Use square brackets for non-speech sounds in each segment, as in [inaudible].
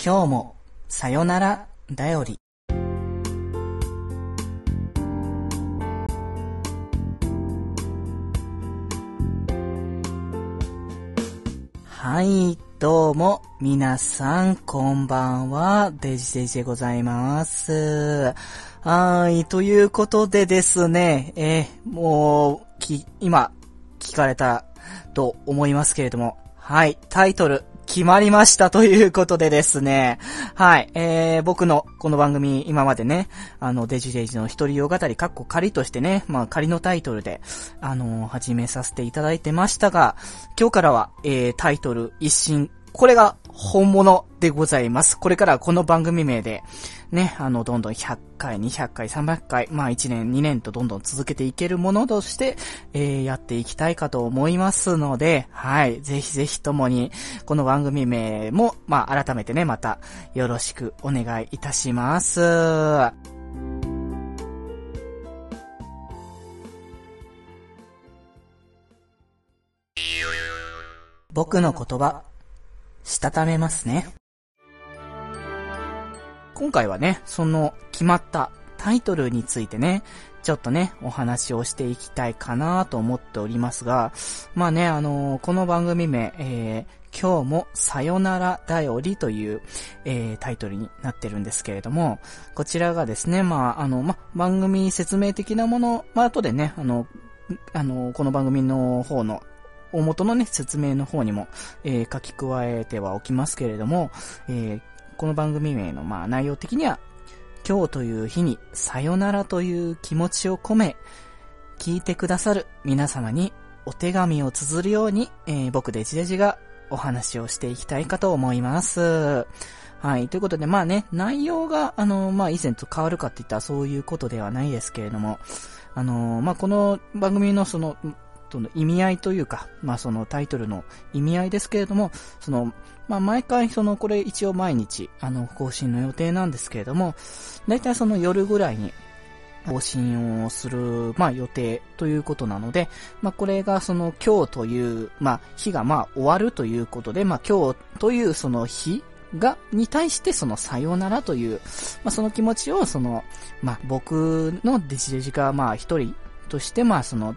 今日もさよならだより。はい、どうも、皆さん、こんばんは、デジデジでございます。はい、ということでですね、えーもう、き、今、聞かれたと思いますけれども、はい、タイトル、決まりましたということでですね。はい。えー、僕のこの番組、今までね、あの、デジデジの一人用語り、カッコ仮としてね、まあ仮のタイトルで、あの始めさせていただいてましたが、今日からは、えー、タイトル一新。これが本物でございます。これからこの番組名で、ね、あの、どんどん100回、200回、300回、まあ1年、2年とどんどん続けていけるものとして、えー、やっていきたいかと思いますので、はい、ぜひぜひともに、この番組名も、まあ改めてね、また、よろしくお願いいたします。僕の言葉、したためますね。今回はね、その決まったタイトルについてね、ちょっとね、お話をしていきたいかなと思っておりますが、まあね、あのーこの番組名、えー今日もさよならだよりという、えータイトルになってるんですけれども、こちらがですね、まあ、あの、ま、番組説明的なもの、まあ、後でね、あの、あの、この番組の方の大元のね、説明の方にも、えー書き加えてはおきますけれども、えーこの番組名の、まあ、内容的には、今日という日にさよならという気持ちを込め、聞いてくださる皆様にお手紙を綴るように、えー僕デジデジがお話をしていきたいかと思います。はい。ということで、まあね、内容が、あの、まあ以前と変わるかって言ったらそういうことではないですけれども、あの、まあこの番組のその、との意味合いというか、まあそのタイトルの意味合いですけれども、その、まあ毎回その、これ一応毎日、あの、更新の予定なんですけれども、だいたいその夜ぐらいに、更新をする、まあ予定ということなので、まあこれがその今日という、まあ日がまあ終わるということで、まあ今日というその日が、に対してそのさようならという、まあその気持ちをその、まあ僕のデジデジがまあ一人としてまあその、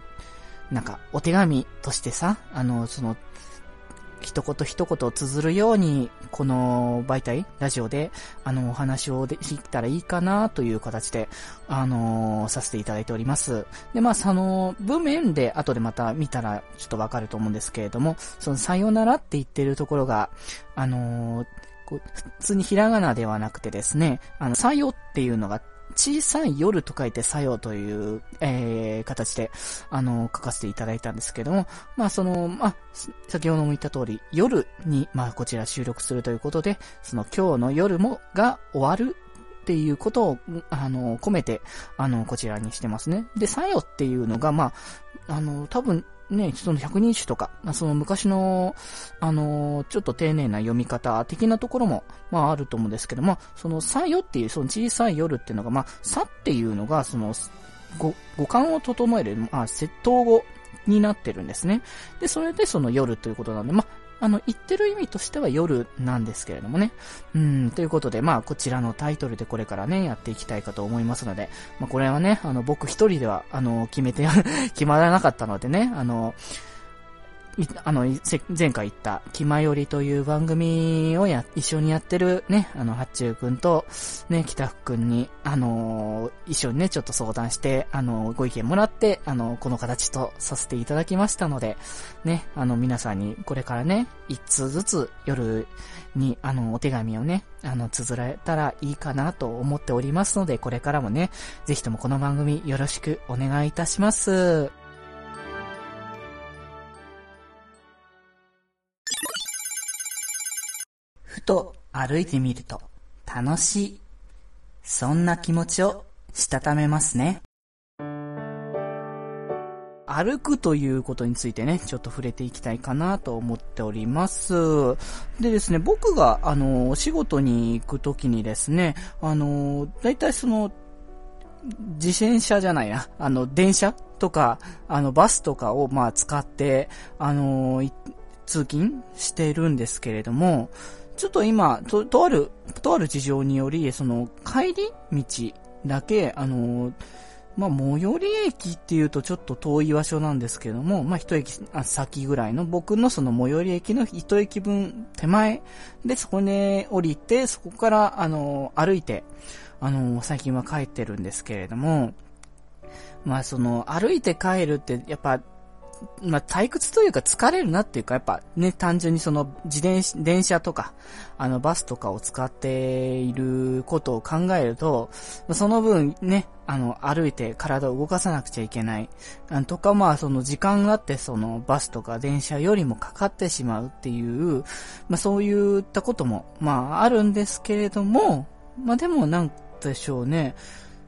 なんかお手紙としてさ、あの、その、一言一言を綴るように、この媒体、ラジオで、あの、お話をできたらいいかなという形で、あのさせていただいております。で、まあ、その、文面で後でまた見たらちょっとわかると思うんですけれども、その、さよならって言ってるところが、あのこう普通にひらがなではなくてですね、あの、さよっていうのが小さい夜と書いてさよという、えー、形で、あの、書かせていただいたんですけども、まあその、まあ、先ほども言った通り、夜に、まあこちら収録するということで、その今日の夜も、が終わるっていうことを、あの、込めて、あの、こちらにしてますね。で、さよっていうのが、まあ、あの、多分、ね、その百人種とか、まあその昔の、あの、ちょっと丁寧な読み方的なところも、まああると思うんですけども、そのさよっていう、その小さい夜っていうのが、まあ、さっていうのが、その、ご五感を整える、まあ、窃盗語になってるんですね。で、それでその夜ということなんで、まあ、あの、言ってる意味としては夜なんですけれどもね。うん、ということで、まあ、こちらのタイトルでこれからね、やっていきたいかと思いますので、まあ、これはね、あの、僕一人では、あの、決めて、[laughs] 決まらなかったのでね、あの、あの、前回言った、気まよりという番組をや、一緒にやってるね、あの、八中くんと、ね、北福くんに、あのー一緒にね、ちょっと相談して、あのーご意見もらって、あのーこの形とさせていただきましたので、ね、あの、皆さんにこれからね、一通ずつ夜に、あの、お手紙をね、あの、綴られたらいいかなと思っておりますので、これからもね、ぜひともこの番組よろしくお願いいたします。ふと歩いてみると楽しい。そんな気持ちをしたためますね。歩くということについてね、ちょっと触れていきたいかなと思っております。でですね、僕が、あの、お仕事に行くときにですね、あの、大体その、自転車じゃないな、あの、電車とか、あの、バスとかを、まあ、使って、あの、通勤してるんですけれども、ちょっと今、と、とある、とある事情により、その、帰り道だけ、あの、まあ、最寄り駅っていうとちょっと遠い場所なんですけども、まあ、一駅先ぐらいの僕のその最寄り駅の一駅分手前でそこに降りて、そこからあの、歩いて、あの、最近は帰ってるんですけれども、まあその、歩いて帰るって、やっぱ、まあ、退屈というか疲れるなっていうか、やっぱね、単純にその自転車、電車とか、あのバスとかを使っていることを考えると、その分ね、あの、歩いて体を動かさなくちゃいけない。とか、まあ、その時間があって、そのバスとか電車よりもかかってしまうっていう、まあそういったことも、まああるんですけれども、まあでもなんでしょうね。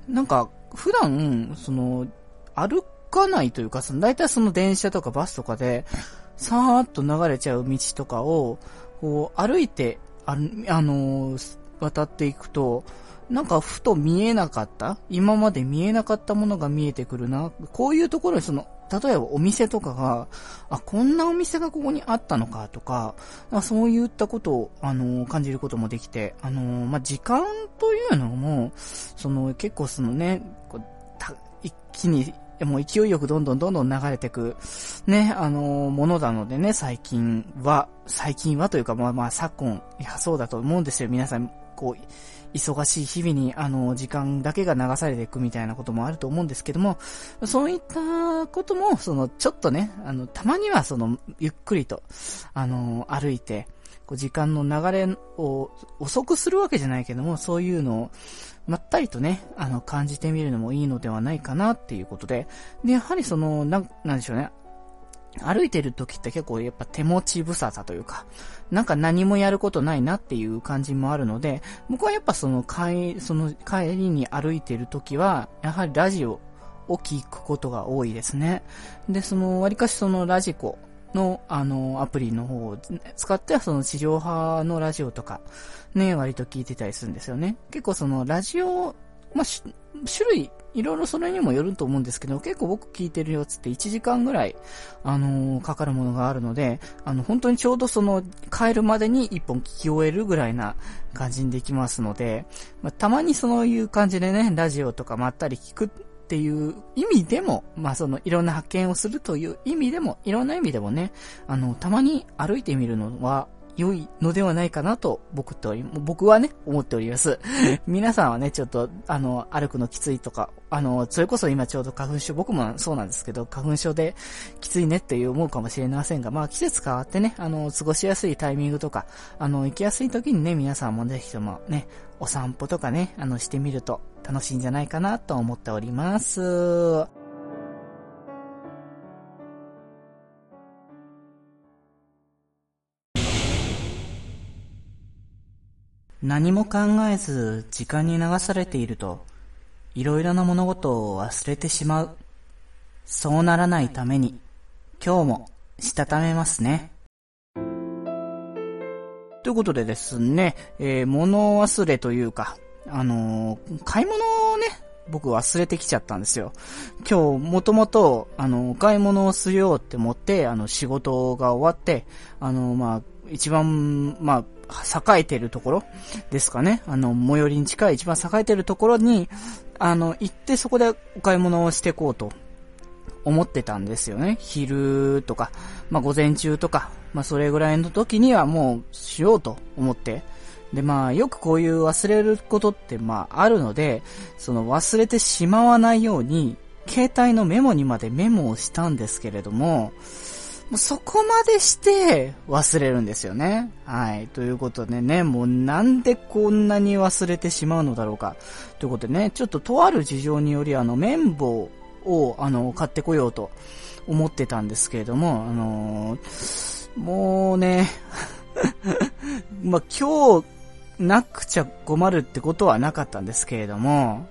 なんか、普段、その、歩かないというか、その、大体その電車とかバスとかで、さーっと流れちゃう道とかを、こう、歩いて、あ、あのー、渡っていくと、なんかふと見えなかった今まで見えなかったものが見えてくるな。こういうところにその、例えばお店とかが、あ、こんなお店がここにあったのかとか、まあ、そういったことを、あのー、感じることもできて、あのー、まあ、時間というのも、その、結構そのね、こう一気にもう勢いよくどんどんどんどん流れてく、ね、あのー、ものなのでね、最近は、最近はというか、まあまあ昨今、いや、そうだと思うんですよ。皆さん、こう、忙しい日々に、あの、時間だけが流されていくみたいなこともあると思うんですけども、そういったことも、その、ちょっとね、あの、たまにはその、ゆっくりと、あの、歩いて、こう時間の流れを遅くするわけじゃないけども、そういうのを、まったりとね、あの、感じてみるのもいいのではないかなっていうことで、で、やはりその、なん、なんでしょうね、歩いてる時って結構やっぱ手持ち無沙汰というか、なんか何もやることないなっていう感じもあるので、僕はやっぱその帰、その帰りに歩いてる時は、やはりラジオを聞くことが多いですね。で、その、割かしそのラジコの、あの、アプリの方を使ってその地上波のラジオとか、ね、割と聞いてたりするんですよね。結構そのラジオ、まあ、種類、いろいろそれにもよると思うんですけど、結構僕聞いてるやつって1時間ぐらい、あのー、かかるものがあるので、あの、本当にちょうどその、帰るまでに1本聞き終えるぐらいな感じにできますので、まあ、たまにそういう感じでね、ラジオとかまったり聞くっていう意味でも、まあそのいろんな発見をするという意味でも、いろんな意味でもね、あの、たまに歩いてみるのは良いのではないかなと僕と僕はね、思っております。皆さんはね、ちょっと、あの、歩くのきついとか、あの、それこそ今ちょうど花粉症、僕もそうなんですけど、花粉症できついねっていう思うかもしれませんが、まあ季節変わってね、あの、過ごしやすいタイミングとか、あの、行きやすい時にね、皆さんもぜひともね、お散歩とかね、あの、してみると楽しいんじゃないかなと思っております。何も考えず時間に流されていると、いろいろな物事を忘れてしまう。そうならないために、今日もしたためますね。ということでですね、えー、物忘れというか、あのー、買い物をね、僕忘れてきちゃったんですよ。今日、もともと、あの、お買い物をしよって思って、あの、仕事が終わって、あの、まあ、一番、まあ、栄えてるところですかね。あの、最寄りに近い一番栄えてるところに、あの、行ってそこでお買い物をしていこうと思ってたんですよね。昼とか、まあ、午前中とか、まあ、それぐらいの時にはもうしようと思って。で、まあ、よくこういう忘れることって、まあ、あるので、その忘れてしまわないように、携帯のメモにまでメモをしたんですけれども、もうそこまでして忘れるんですよね。はい。ということでね、もうなんでこんなに忘れてしまうのだろうか。ということでね、ちょっととある事情によりあの綿棒をあの買ってこようと思ってたんですけれども、あのー、もうね、[laughs] まあ、今日なくちゃ困るってことはなかったんですけれども、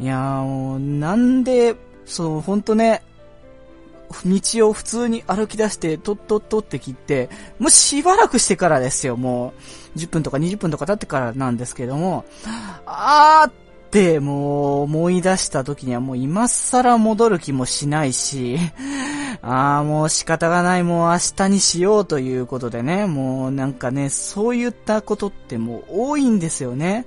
いやーもうなんで、そう、ほんとね、道を普通に歩き出して、とっとっとって切って、もうしばらくしてからですよ、もう。10分とか20分とか経ってからなんですけども、あーってもう思い出した時にはもう今更戻る気もしないし、[laughs] ああ、もう仕方がない、もう明日にしようということでね、もうなんかね、そういったことってもう多いんですよね。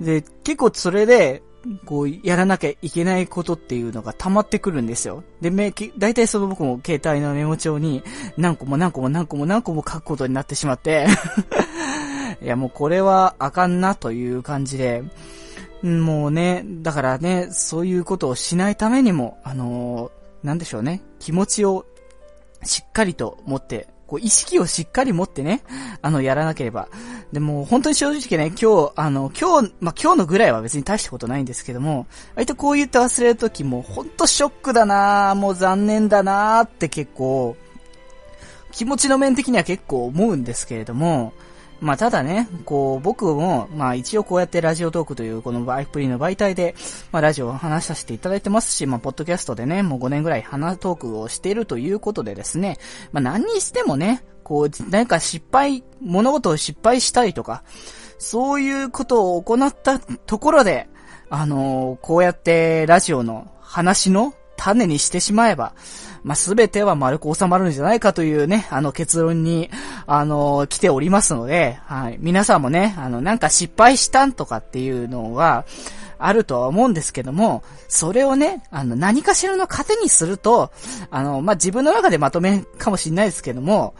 で、結構それで、こう、やらなきゃいけないことっていうのが溜まってくるんですよ。で、め、大体その僕も携帯のメモ帳に何個も何個も何個も何個も書くことになってしまって。[laughs] いやもうこれはあかんなという感じで、もうね、だからね、そういうことをしないためにも、あのー、なんでしょうね、気持ちをしっかりと持って、こう、意識をしっかり持ってね、あの、やらなければ。でも、本当に正直ね、今日、あの、今日、まあ、今日のぐらいは別に大したことないんですけども、割とこう言って忘れるときも、ほんとショックだなもう残念だなって結構、気持ちの面的には結構思うんですけれども、まあ、ただね、こう、僕も、まあ、一応こうやってラジオトークというこのアイプリの媒体で、まあ、ラジオを話させていただいてますし、まあ、ポッドキャストでね、もう5年ぐらい話トークをしているということでですね、まあ、何にしてもね、こう、何か失敗、物事を失敗したいとか、そういうことを行ったところで、あのー、こうやってラジオの話の種にしてしまえば、まあ、すべては丸く収まるんじゃないかというね、あの結論に、あの、来ておりますので、はい。皆さんもね、あの、なんか失敗したんとかっていうのが、あるとは思うんですけども、それをね、あの、何かしらの糧にすると、あの、まあ、自分の中でまとめかもしれないですけども、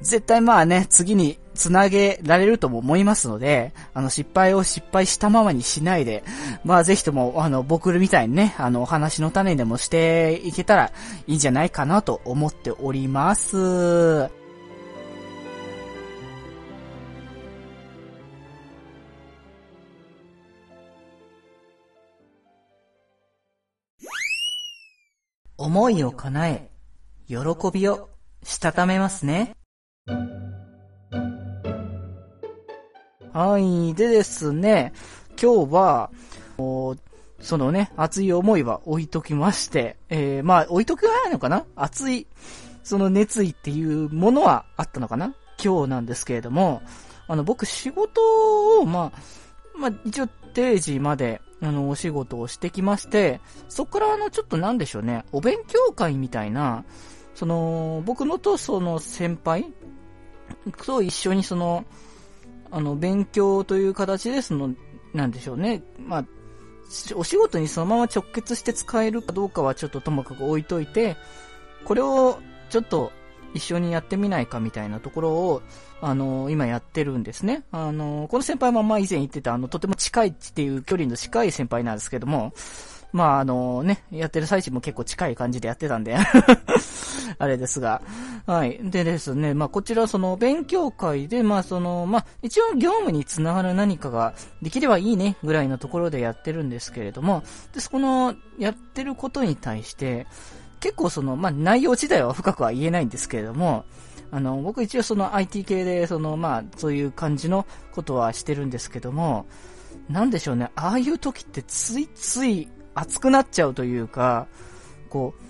絶対まあね、次につなげられるとも思いますので、あの、失敗を失敗したままにしないで、まあぜひとも、あの、僕みたいにね、あの、お話の種でもしていけたらいいんじゃないかなと思っております。思いを叶え、喜びをしたためますね。はい。でですね、今日は、そのね、熱い思いは置いときまして、えー、まあ、置いときはないのかな？熱い、その熱意っていうものはあったのかな？今日なんですけれども、あの、僕仕事を、まあ、まあ、一応定時まで、あの、お仕事をしてきまして、そこからあの、ちょっとなんでしょうね、お勉強会みたいな、その、僕のとその先輩と一緒にその、あの、勉強という形でその、なんでしょうね、まあ、お仕事にそのまま直結して使えるかどうかはちょっとともかく置いといて、これをちょっと一緒にやってみないかみたいなところを、あの、今やってるんですね。あの、この先輩もまあ以前言ってた、あの、とても近いっていう距離の近い先輩なんですけども、まああのね、やってる最中も結構近い感じでやってたんで [laughs] あれですが。はい。でですね、まあこちらその勉強会で、まあその、まあ一応業務につながる何かができればいいねぐらいのところでやってるんですけれども、で、そこのやってることに対して、結構その、まあ内容自体は深くは言えないんですけれども、あの、僕一応その IT 系で、その、まあ、そういう感じのことはしてるんですけども、なんでしょうね、ああいう時ってついつい熱くなっちゃうというか、こう、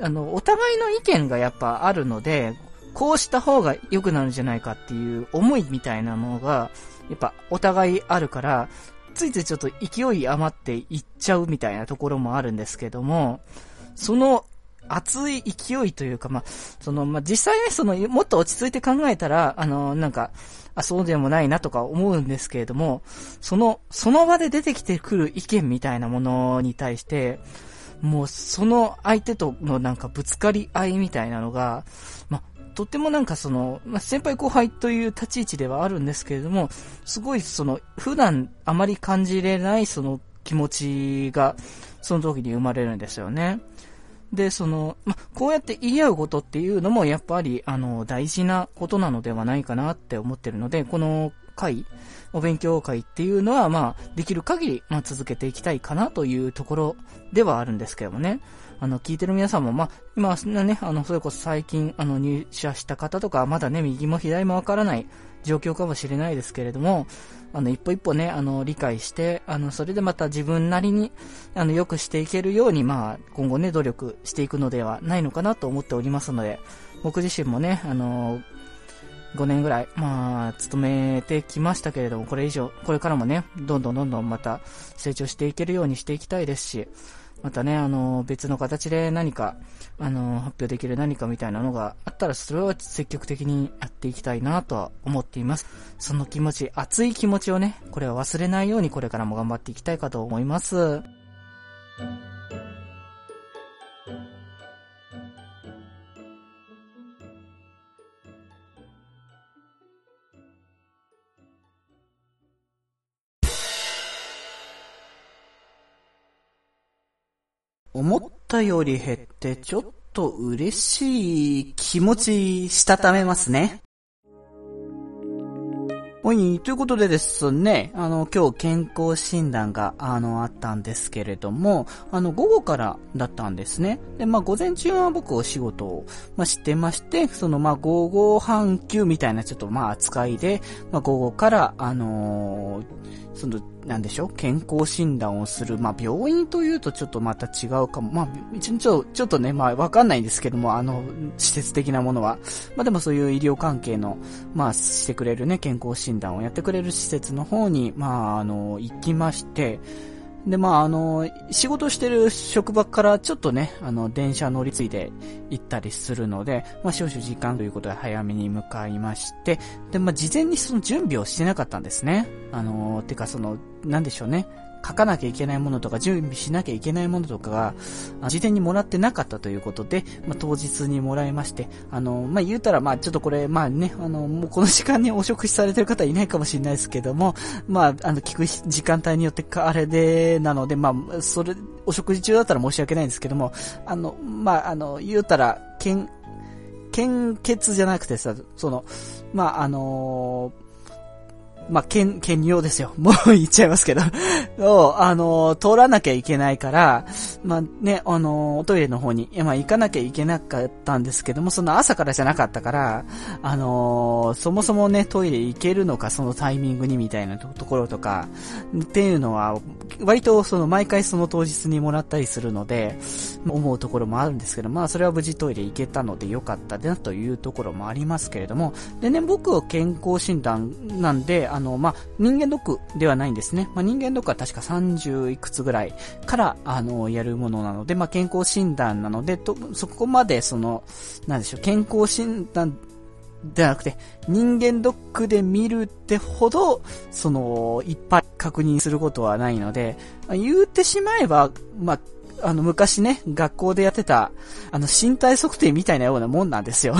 あの、お互いの意見がやっぱあるので、こうした方が良くなるんじゃないかっていう思いみたいなものが、やっぱお互いあるから、ついついちょっと勢い余っていっちゃうみたいなところもあるんですけども、その熱い勢いというか、まあ、その、まあ、実際ね、その、もっと落ち着いて考えたら、あの、なんか、あ、そうでもないなとか思うんですけれども、その、その場で出てきてくる意見みたいなものに対して、もうその相手とのなんかぶつかり合いみたいなのが、まとってもなんかその、ま先輩後輩という立ち位置ではあるんですけれども、すごいその、普段あまり感じれないその気持ちが、その時に生まれるんですよね。で、その、ま、こうやって言い合うことっていうのも、やっぱり、あの、大事なことなのではないかなって思ってるので、この会、お勉強会っていうのは、まあ、できる限り、まあ、続けていきたいかなというところではあるんですけどもね。あの、聞いてる皆さんも、まあ、今、ね、あの、それこそ最近、あの、入社した方とか、まだね、右も左もわからない状況かもしれないですけれども、あの、一歩一歩ね、あの、理解して、あの、それでまた自分なりに、あの、良くしていけるように、まあ、今後ね、努力していくのではないのかなと思っておりますので、僕自身もね、あの、5年ぐらい、まあ、勤めてきましたけれども、これ以上、これからもね、どんどんどんどんまた成長していけるようにしていきたいですし、またね、あの、別の形で何か、あの、発表できる何かみたいなのがあったら、それは積極的にやっていきたいなとは思っています。その気持ち、熱い気持ちをね、これは忘れないようにこれからも頑張っていきたいかと思います。思ったより減ってちょっと嬉しい気持ちしたためますね。はい、ということでですね、あの、今日健康診断が、あの、あったんですけれども、あの、午後からだったんですね。で、まあ、午前中は僕お仕事を、まあ、してまして、その、まあ、午後半休みたいなちょっと、まあ、扱いで、まあ、午後から、あのー、その、なんでしょう健康診断をする。まあ、病院というとちょっとまた違うかも。まあ、一応、ちょっとね、まあ、わかんないんですけども、あの、施設的なものは。まあ、でもそういう医療関係の、まあ、してくれるね、健康診断をやってくれる施設の方に、まあ、あの、行きまして、で、まあ、あの、仕事してる職場からちょっとね、あの、電車乗り継いで行ったりするので、まあ、少々時間ということで早めに向かいまして、で、まあ、事前にその準備をしてなかったんですね。あの、てかその、なんでしょうね。書かなきゃいけないものとか、準備しなきゃいけないものとかが、事前にもらってなかったということで、まあ、当日にもらいまして、あの、まあ、言うたら、ま、ちょっとこれ、まあね、あの、もうこの時間にお食事されてる方いないかもしれないですけども、まあ、あの、聞く時間帯によって、あれで、なので、まあ、それ、お食事中だったら申し訳ないんですけども、あの、まあ、あの、言うたら、献、献血じゃなくてさ、その、まあ、あのーまあ、兼、兼用ですよ。もう言っちゃいますけど [laughs] を、あの、通らなきゃいけないから、まあね、あの、おトイレの方に、まあ行かなきゃいけなかったんですけども、その朝からじゃなかったから、あの、そもそもね、トイレ行けるのか、そのタイミングにみたいなところとか、っていうのは、割とその毎回その当日にもらったりするので、思うところもあるんですけど、まあそれは無事トイレ行けたのでよかったなというところもありますけれども、でね、僕は健康診断なんで、あの、まあ、人間ドックではないんですね。まあ、人間ドックは確か30いくつぐらいから、あの、やるものなので、まあ、健康診断なので、と、そこまで、その、なんでしょう、健康診断ではなくて、人間ドックで見るってほど、その、いっぱい確認することはないので、ま、言うてしまえば、まあ、あの、昔ね、学校でやってた、あの、身体測定みたいなようなもんなんですよ。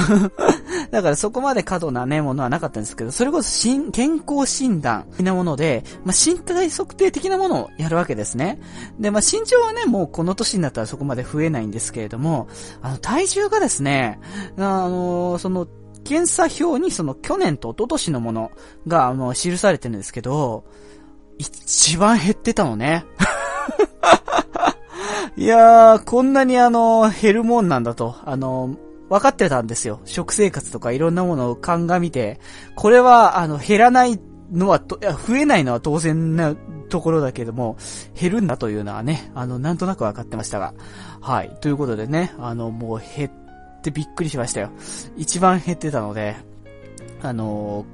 だからそこまで過度なね、ものはなかったんですけど、それこそ健康診断的なもので、まあ、身体測定的なものをやるわけですね。で、まあ、身長はね、もうこの年になったらそこまで増えないんですけれども、あの、体重がですね、あの、その、検査表にその去年と一昨年のものが、あの、記されてるんですけど、一番減ってたのね。[laughs] いやー、こんなにあの、減るもんなんだと、あの、分かってたんですよ。食生活とかいろんなものを鑑みて、これは、あの、減らないのはと、や、増えないのは当然なところだけども、減るんだというのはね、あの、なんとなく分かってましたが。はい。ということでね、あの、もう減ってびっくりしましたよ。一番減ってたので、あの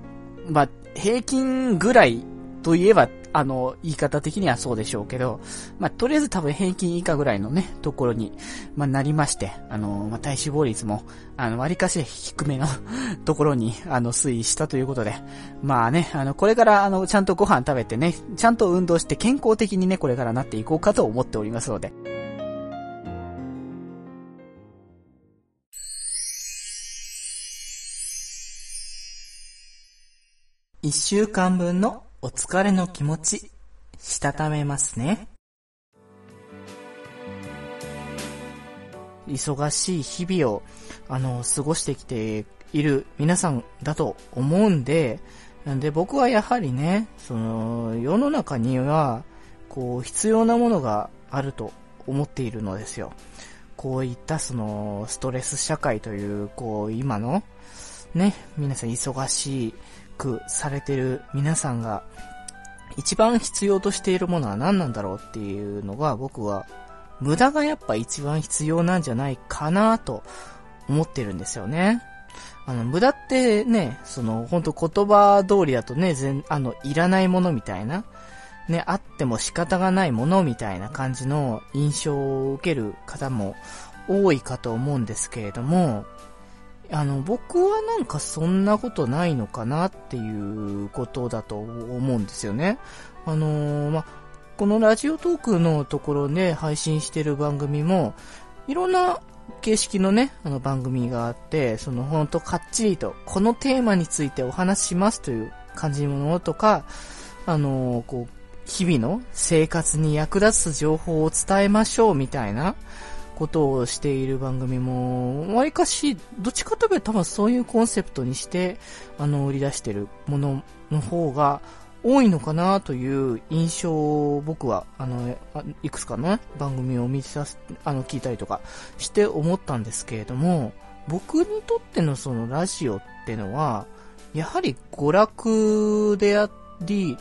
まあ、平均ぐらいといえばあの、言い方的にはそうでしょうけど、まあ、とりあえず多分平均以下ぐらいのね、ところに、まあ、なりまして、あの、まあ、体脂肪率も、あの、割かし低めの [laughs] ところに、あの、推移したということで、まあね、あの、これから、あの、ちゃんとご飯食べてね、ちゃんと運動して健康的にね、これからなっていこうかと思っておりますので、一週間分のお疲れの気持ち、したためますね。忙しい日々を、あの、過ごしてきている皆さんだと思うんで、なんで僕はやはりね、その、世の中には、こう、必要なものがあると思っているのですよ。こういったその、ストレス社会という、こう、今の、ね、皆さん忙しいくされてる皆さんが、一番必要としているものは何なんだろうっていうのが僕は無駄がやっぱ一番必要なんじゃないかなと思ってるんですよね。あの、無駄ってね、その、ほんと言葉通りだとね、全、あの、いらないものみたいなね、あっても仕方がないものみたいな感じの印象を受ける方も多いかと思うんですけれども、あの、僕はなんかそんなことないのかなっていうことだと思うんですよね。あのー、ま、このラジオトークのところで配信してる番組も、いろんな形式のね、あの番組があって、そのほんとかっちりと、このテーマについてお話ししますという感じのものとか、あのー、こう、日々の生活に役立つ情報を伝えましょうみたいなことをしている番組も、わりかし、どっちかというと多分そういうコンセプトにして、あの、売り出してるものの方が多いのかなという印象を僕は、あの、いくつかの、ね、番組を見させ、あの、聞いたりとかして思ったんですけれども、僕にとってのそのラジオってのは、やはり娯楽であり、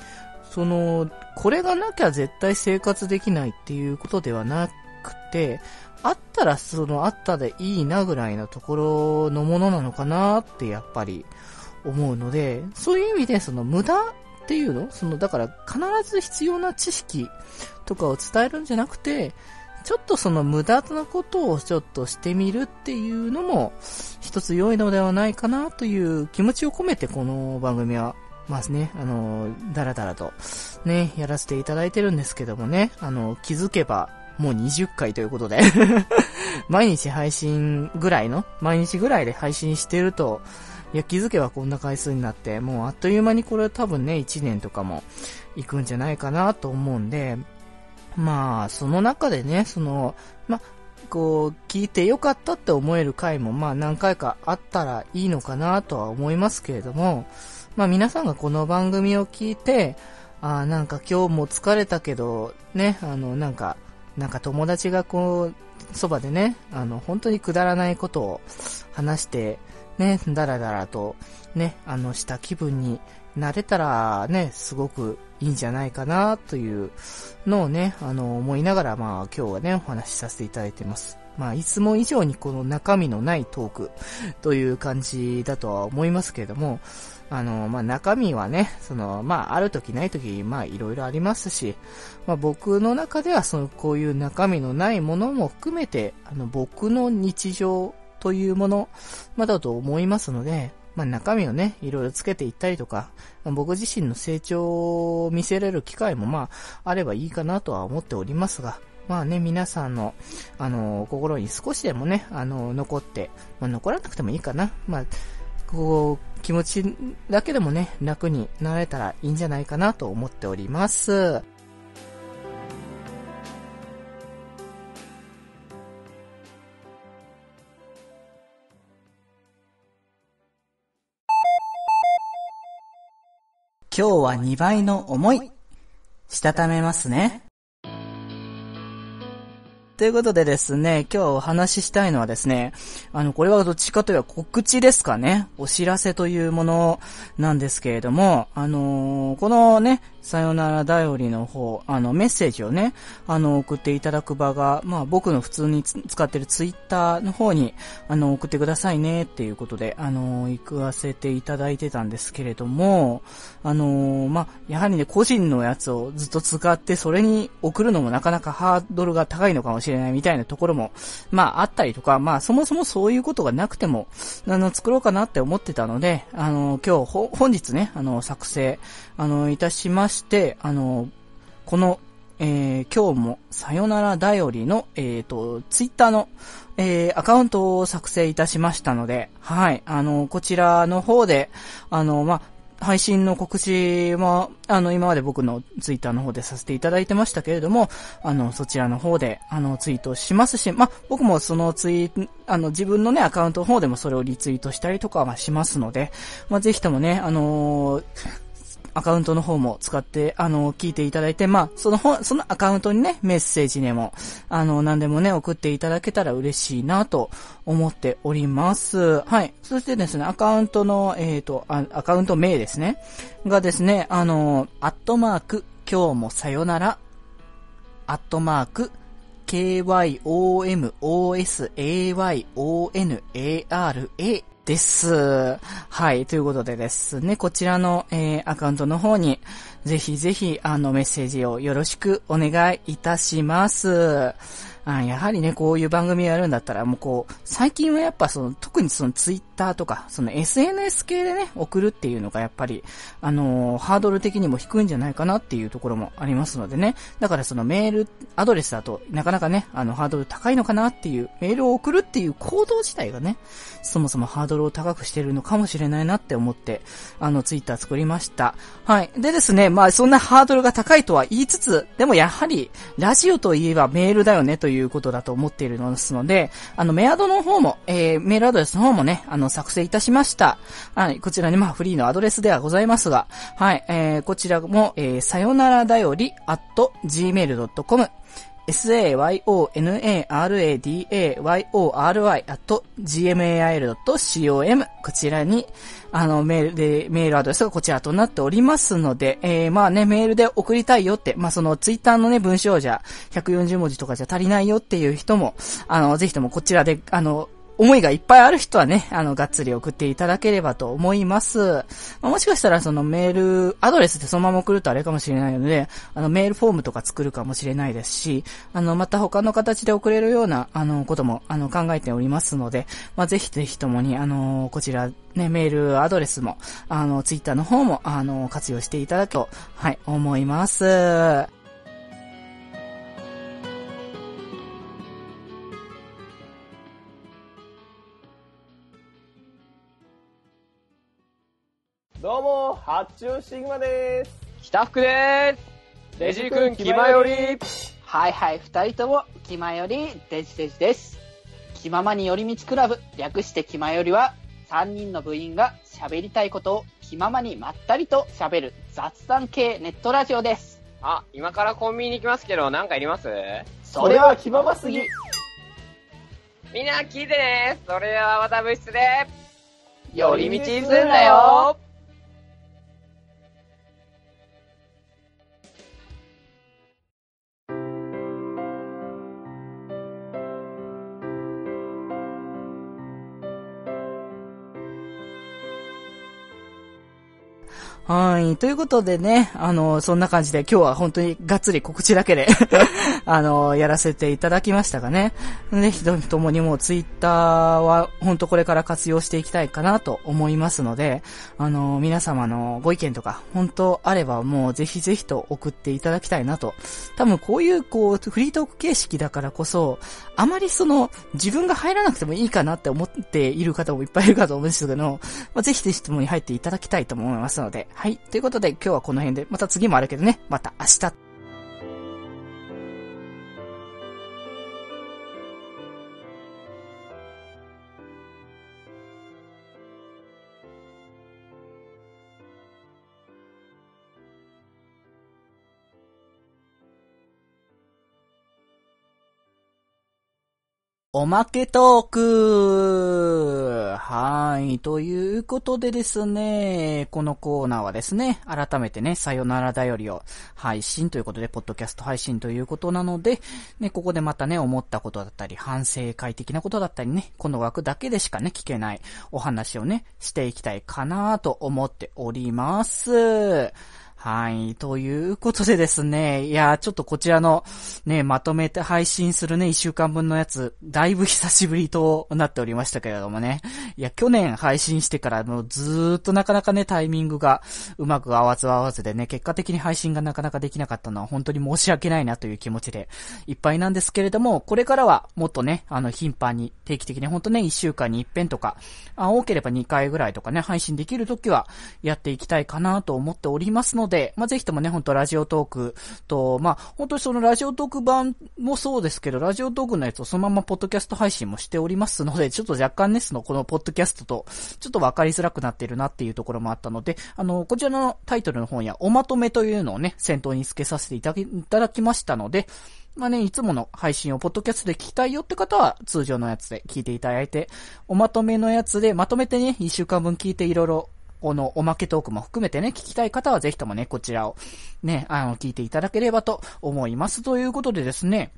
その、これがなきゃ絶対生活できないっていうことではなくて、あったらそのあったでいいなぐらいのところのものなのかなってやっぱり思うので、そういう意味でその無駄っていうの？そのだから必ず必要な知識とかを伝えるんじゃなくて、ちょっとその無駄なことをちょっとしてみるっていうのも一つ良いのではないかなという気持ちを込めてこの番組はまあね、あの、だらだらと、ね、やらせていただいてるんですけどもね、あの、気づけば、もう20回ということで。[laughs] 毎日配信ぐらいの、毎日ぐらいで配信してると、いや、気づけばこんな回数になって、もうあっという間にこれ多分ね、1年とかも行くんじゃないかなと思うんで、まあ、その中でね、その、まあ、こう、聞いてよかったって思える回も、まあ何回かあったらいいのかなとは思いますけれども、まあ皆さんがこの番組を聞いて、ああ、なんか今日も疲れたけど、ね、あの、なんか、なんか友達がこう、そばでね、あの、本当にくだらないことを話して、ね、だらだらと、ね、あの、した気分になれたら、ね、すごくいいんじゃないかな、というのをね、あの、思いながら、まあ、今日はね、お話しさせていただいてます。まあ、いつも以上にこの中身のないトークという感じだとは思いますけれども、あの、まあ、中身はね、その、まあ、ある時ない時、ま、いろいろありますし、まあ、僕の中では、その、こういう中身のないものも含めて、あの、僕の日常というもの、まだと思いますので、まあ、中身をね、いろいろつけていったりとか、僕自身の成長を見せれる機会も、まあ、あればいいかなとは思っておりますが、まあね、皆さんの、あの、心に少しでもね、あの、残って、まあ、残らなくてもいいかな。まあ、こう、気持ちだけでもね、楽になれたらいいんじゃないかなと思っております。今日は2倍の思い、したためますね。ということでですね、今日お話ししたいのはですね、あの、これはどっちかというと告知ですかね。お知らせというものなんですけれども、あのー、このね、さよならだよりの方、あの、メッセージをね、あの、送っていただく場が、まあ、僕の普通に使ってるツイッターの方に、あの、送ってくださいね、っていうことで、あの、行かせていただいてたんですけれども、あの、まあ、やはりね、個人のやつをずっと使って、それに送るのもなかなかハードルが高いのかもしれないみたいなところも、まあ、あったりとか、まあ、そもそもそういうことがなくても、あの、作ろうかなって思ってたので、あの、今日、本日ね、あの、作成、あの、いたしましして、あの、この、えー、今日もさよならだよりの、えっ、ー、と、ツイッターの、えー、アカウントを作成いたしましたので、はい、あの、こちらの方で、あの、ま配信の告知は、あの、今まで僕のツイッターの方でさせていただいてましたけれども、あの、そちらの方で、あの、ツイートしますし、ま僕もそのツイ、あの、自分のね、アカウントの方でもそれをリツイートしたりとかはしますので、ま、ぜひともね、あのーアカウントの方も使って、あの、聞いていただいて、まあ、そのそのアカウントにね、メッセージでも、あの、何でもね、送っていただけたら嬉しいなと思っております。はい。そしてですね、アカウントの、えっ、ー、とアカウント名ですね。がですね、あの、アットマーク、今日もさよなら、アットマーク、KYOMOSAYONARA です。はい。ということでですね、こちらの、えー、アカウントの方に、ぜひぜひ、あの、メッセージをよろしくお願いいたします。あやはりね、こういう番組やるんだったら、もうこう、最近はやっぱその、特にそのツイッターとか、その SNS 系でね、送るっていうのがやっぱり、あのー、ハードル的にも低いんじゃないかなっていうところもありますのでね。だからそのメール、アドレスだと、なかなかね、あの、ハードル高いのかなっていう、メールを送るっていう行動自体がね、そもそもハードルを高くしてるのかもしれないなって思って、あの、ツイッター作りました。はい。でですね、まあ、そんなハードルが高いとは言いつつ、でもやはり、ラジオといえばメールだよねといういうことだと思っているのですので、あの、メアドの方も、えー、メールアドレスの方もね、あの、作成いたしました。はい、こちらにまあ、フリーのアドレスではございますが、はい、えー、こちらも、えー、さよならだより、at gmail.com、sayonaradayory.gmail.com こちらに、あの、メールで、メールアドレスがこちらとなっておりますので、えー、まあね、メールで送りたいよって、まあそのツイッターのね、文章じゃ、140文字とかじゃ足りないよっていう人も、あの、ぜひともこちらで、あの、思いがいっぱいある人はね、あの、がっつり送っていただければと思います。まあ、もしかしたらそのメール、アドレスでそのまま送るとあれかもしれないので、あの、メールフォームとか作るかもしれないですし、あの、また他の形で送れるような、あの、ことも、あの、考えておりますので、まあ、ぜひぜひともに、あの、こちら、ね、メールアドレスも、あの、ツイッターの方も、あの、活用していただくと、はい、思います。どうも、発注シグマです。北福です。デジ君、気まより。はいはい、二人とも、気まより、デジデジです。気ままに寄り道クラブ、略して気まよりは、三人の部員が喋りたいことを気ままにまったりと喋る雑談系ネットラジオです。あ、今からコンビニに行きますけど、なんかいります？それは気まますぎ。みんな聞いてね。それではまた部室で、寄り道すんだよ。はい。ということでね、あの、そんな感じで今日は本当にがっつり告知だけで [laughs] あの、やらせていただきましたがね。ぜひともにもうツイッターは本当これから活用していきたいかなと思いますので、あの、皆様のご意見とか本当あればもうぜひぜひと送っていただきたいなと。多分こういうこう、フリートーク形式だからこそ、あまりその、自分が入らなくてもいいかなって思っている方もいっぱいいるかと思うんですけど、まあ、ぜひぜひともに入っていただきたいと思いますので、はい。ということで今日はこの辺で、また次もあるけどね、また明日。おまけトークはい。ということでですね、このコーナーはですね、改めてね、さよならだよりを配信ということで、ポッドキャスト配信ということなので、ね、ここでまたね、思ったことだったり、反省会的なことだったりね、この枠だけでしかね、聞けないお話をね、していきたいかなと思っております。はい。ということでですね、いや、ちょっとこちらのね、まとめて配信するね、一週間分のやつ、だいぶ久しぶりとなっておりましたけれどもね。いや、去年配信してからのずーっとなかなかね、タイミングがうまく合わず合わずでね、結果的に配信がなかなかできなかったのは本当に申し訳ないなという気持ちでいっぱいなんですけれども、これからはもっとね、あの、頻繁に、定期的に本当ね、一週間に一遍とか、あ多ければ二回ぐらいとかね、配信できるときはやっていきたいかなと思っておりますので、で、まあ、ぜひともね、ほんとラジオトークと、まあ、本当にそのラジオトーク版もそうですけど、ラジオトークのやつをそのままポッドキャスト配信もしておりますので、ちょっと若干ね、そのこのポッドキャストと、ちょっとわかりづらくなっているなっていうところもあったので、あの、こちらのタイトルの本やおまとめというのをね、先頭に付けさせていただきましたので、まあね、いつもの配信をポッドキャストで聞きたいよって方は、通常のやつで聞いていただいて、おまとめのやつで、まとめてね、一週間分聞いていろいろこのおまけトークも含めてね、聞きたい方はぜひともね、こちらをね、あの、聞いていただければと思います。ということでですね、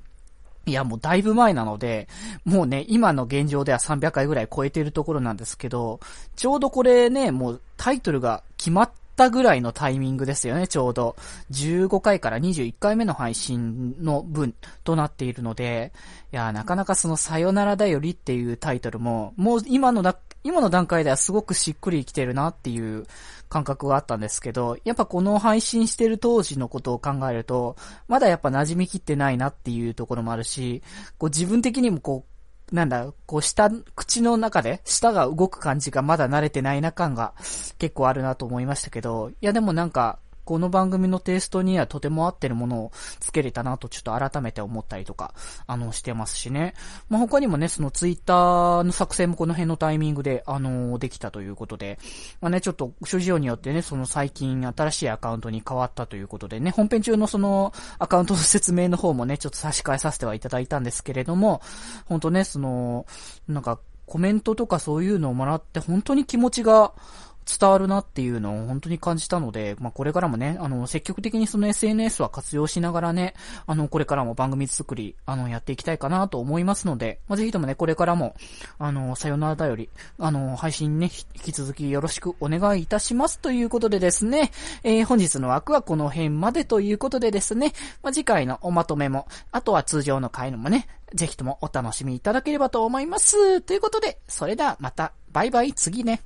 いや、もうだいぶ前なので、もうね、今の現状では300回ぐらい超えているところなんですけど、ちょうどこれね、もうタイトルが決まったぐらいのタイミングですよね、ちょうど。15回から21回目の配信の分となっているので、いや、なかなかそのさよならだよりっていうタイトルも、もう今のだ、今の段階ではすごくしっくりきてるなっていう感覚があったんですけど、やっぱこの配信してる当時のことを考えると、まだやっぱ馴染みきってないなっていうところもあるし、こう自分的にもこう、なんだ、こう舌、口の中で舌が動く感じがまだ慣れてないな感が結構あるなと思いましたけど、いやでもなんか、この番組のテイストにはとても合ってるものをつけれたなとちょっと改めて思ったりとか、あの、してますしね。まあ、他にもね、そのツイッターの作成もこの辺のタイミングで、あの、できたということで、まあね、ちょっと諸事情によってね、その最近新しいアカウントに変わったということでね、本編中のそのアカウントの説明の方もね、ちょっと差し替えさせてはいただいたんですけれども、本当ね、その、なんか、コメントとかそういうのをもらって本当に気持ちが、伝わるなっていうのを本当に感じたので、まあ、これからもね、あの、積極的にその SNS は活用しながらね、あの、これからも番組作り、あの、やっていきたいかなと思いますので、まあ、ぜひともね、これからも、あの、さよならだより、あの、配信ね、引き続きよろしくお願いいたしますということでですね、えー、本日の枠はこの辺までということでですね、まあ、次回のおまとめも、あとは通常の回のもね、ぜひともお楽しみいただければと思います。ということで、それではまた、バイバイ、次ね。